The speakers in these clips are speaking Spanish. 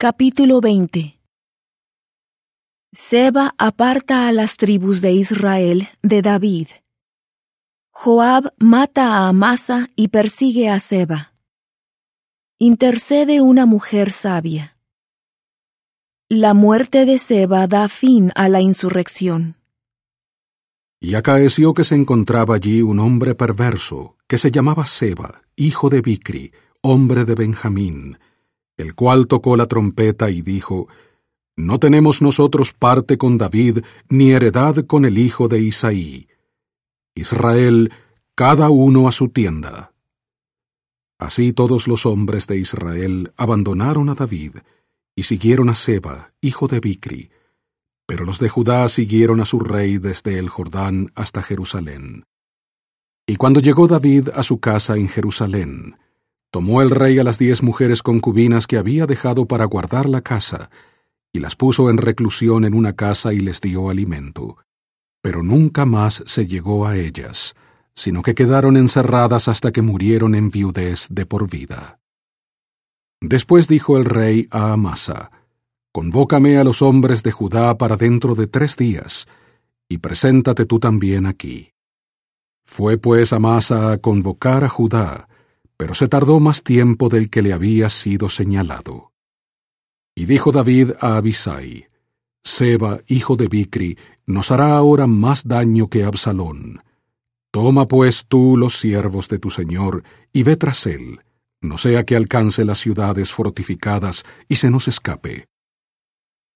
Capítulo 20 Seba aparta a las tribus de Israel de David. Joab mata a Amasa y persigue a Seba. Intercede una mujer sabia. La muerte de Seba da fin a la insurrección. Y acaeció que se encontraba allí un hombre perverso, que se llamaba Seba, hijo de Bicri, hombre de Benjamín, el cual tocó la trompeta y dijo, No tenemos nosotros parte con David, ni heredad con el hijo de Isaí. Israel, cada uno a su tienda. Así todos los hombres de Israel abandonaron a David, y siguieron a Seba, hijo de Bicri, pero los de Judá siguieron a su rey desde el Jordán hasta Jerusalén. Y cuando llegó David a su casa en Jerusalén, Tomó el rey a las diez mujeres concubinas que había dejado para guardar la casa, y las puso en reclusión en una casa y les dio alimento. Pero nunca más se llegó a ellas, sino que quedaron encerradas hasta que murieron en viudez de por vida. Después dijo el rey a Amasa, Convócame a los hombres de Judá para dentro de tres días, y preséntate tú también aquí. Fue pues Amasa a convocar a Judá, pero se tardó más tiempo del que le había sido señalado. Y dijo David a Abisai, Seba, hijo de Bicri, nos hará ahora más daño que Absalón. Toma pues tú los siervos de tu señor y ve tras él, no sea que alcance las ciudades fortificadas y se nos escape.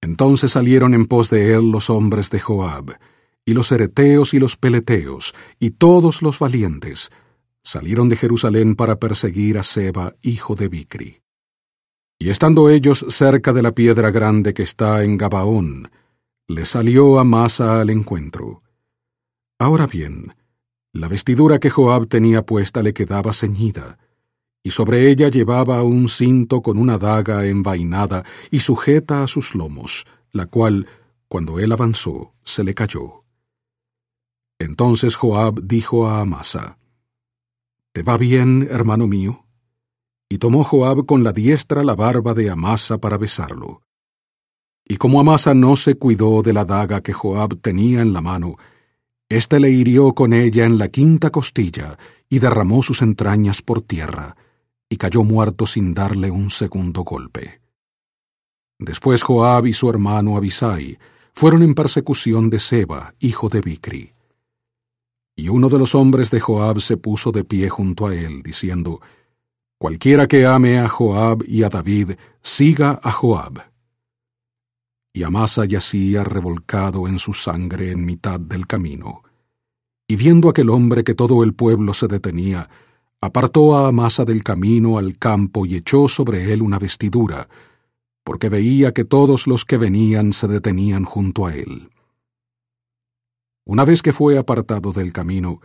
Entonces salieron en pos de él los hombres de Joab, y los ereteos y los peleteos, y todos los valientes, salieron de Jerusalén para perseguir a Seba, hijo de Bicri. Y estando ellos cerca de la piedra grande que está en Gabaón, le salió Amasa al encuentro. Ahora bien, la vestidura que Joab tenía puesta le quedaba ceñida, y sobre ella llevaba un cinto con una daga envainada y sujeta a sus lomos, la cual, cuando él avanzó, se le cayó. Entonces Joab dijo a Amasa, ¿Te va bien, hermano mío? Y tomó Joab con la diestra la barba de Amasa para besarlo. Y como Amasa no se cuidó de la daga que Joab tenía en la mano, éste le hirió con ella en la quinta costilla y derramó sus entrañas por tierra, y cayó muerto sin darle un segundo golpe. Después Joab y su hermano Abisai fueron en persecución de Seba, hijo de Bicri. Y uno de los hombres de Joab se puso de pie junto a él, diciendo, Cualquiera que ame a Joab y a David, siga a Joab. Y Amasa yacía revolcado en su sangre en mitad del camino. Y viendo aquel hombre que todo el pueblo se detenía, apartó a Amasa del camino al campo y echó sobre él una vestidura, porque veía que todos los que venían se detenían junto a él. Una vez que fue apartado del camino,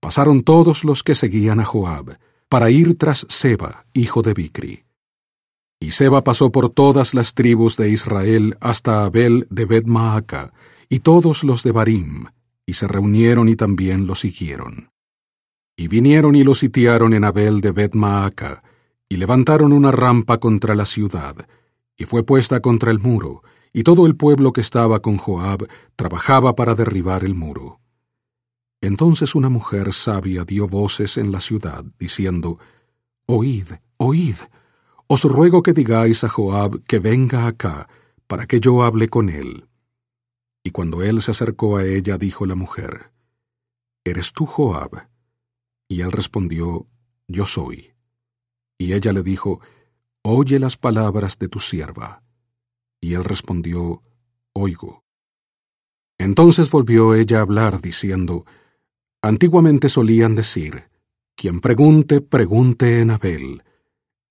pasaron todos los que seguían a Joab, para ir tras Seba, hijo de Bicri. Y Seba pasó por todas las tribus de Israel hasta Abel de bet y todos los de Barim, y se reunieron y también lo siguieron. Y vinieron y lo sitiaron en Abel de bet y levantaron una rampa contra la ciudad, y fue puesta contra el muro, y todo el pueblo que estaba con Joab trabajaba para derribar el muro. Entonces una mujer sabia dio voces en la ciudad, diciendo, Oíd, oíd, os ruego que digáis a Joab que venga acá, para que yo hable con él. Y cuando él se acercó a ella, dijo la mujer, ¿Eres tú Joab? Y él respondió, Yo soy. Y ella le dijo, Oye las palabras de tu sierva. Y él respondió, Oigo. Entonces volvió ella a hablar, diciendo, Antiguamente solían decir, Quien pregunte, pregunte en Abel.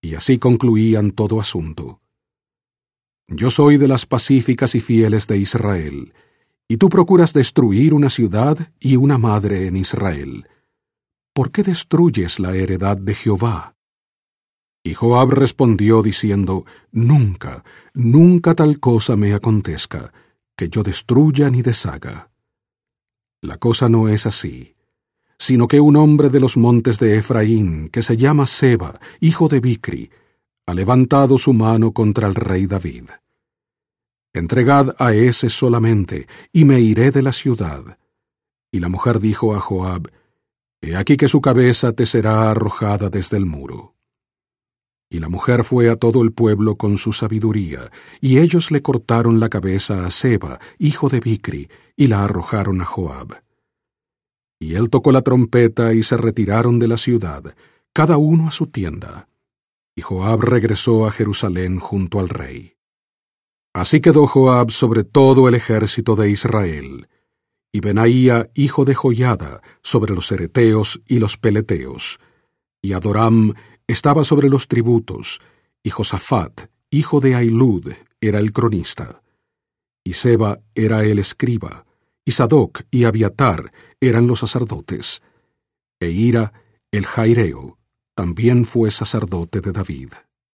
Y así concluían todo asunto. Yo soy de las pacíficas y fieles de Israel, y tú procuras destruir una ciudad y una madre en Israel. ¿Por qué destruyes la heredad de Jehová? Y Joab respondió diciendo, Nunca, nunca tal cosa me acontezca, que yo destruya ni deshaga. La cosa no es así, sino que un hombre de los montes de Efraín, que se llama Seba, hijo de Bicri, ha levantado su mano contra el rey David. Entregad a ese solamente, y me iré de la ciudad. Y la mujer dijo a Joab, He aquí que su cabeza te será arrojada desde el muro. Y la mujer fue a todo el pueblo con su sabiduría, y ellos le cortaron la cabeza a Seba, hijo de Bicri, y la arrojaron a Joab. Y él tocó la trompeta y se retiraron de la ciudad, cada uno a su tienda. Y Joab regresó a Jerusalén junto al rey. Así quedó Joab sobre todo el ejército de Israel, y Benaía, hijo de Joyada, sobre los ereteos y los peleteos, y Adoram estaba sobre los tributos, y Josafat, hijo de Ailud, era el cronista, y Seba era el escriba, y Sadoc y Abiatar eran los sacerdotes, e Ira, el jaireo, también fue sacerdote de David.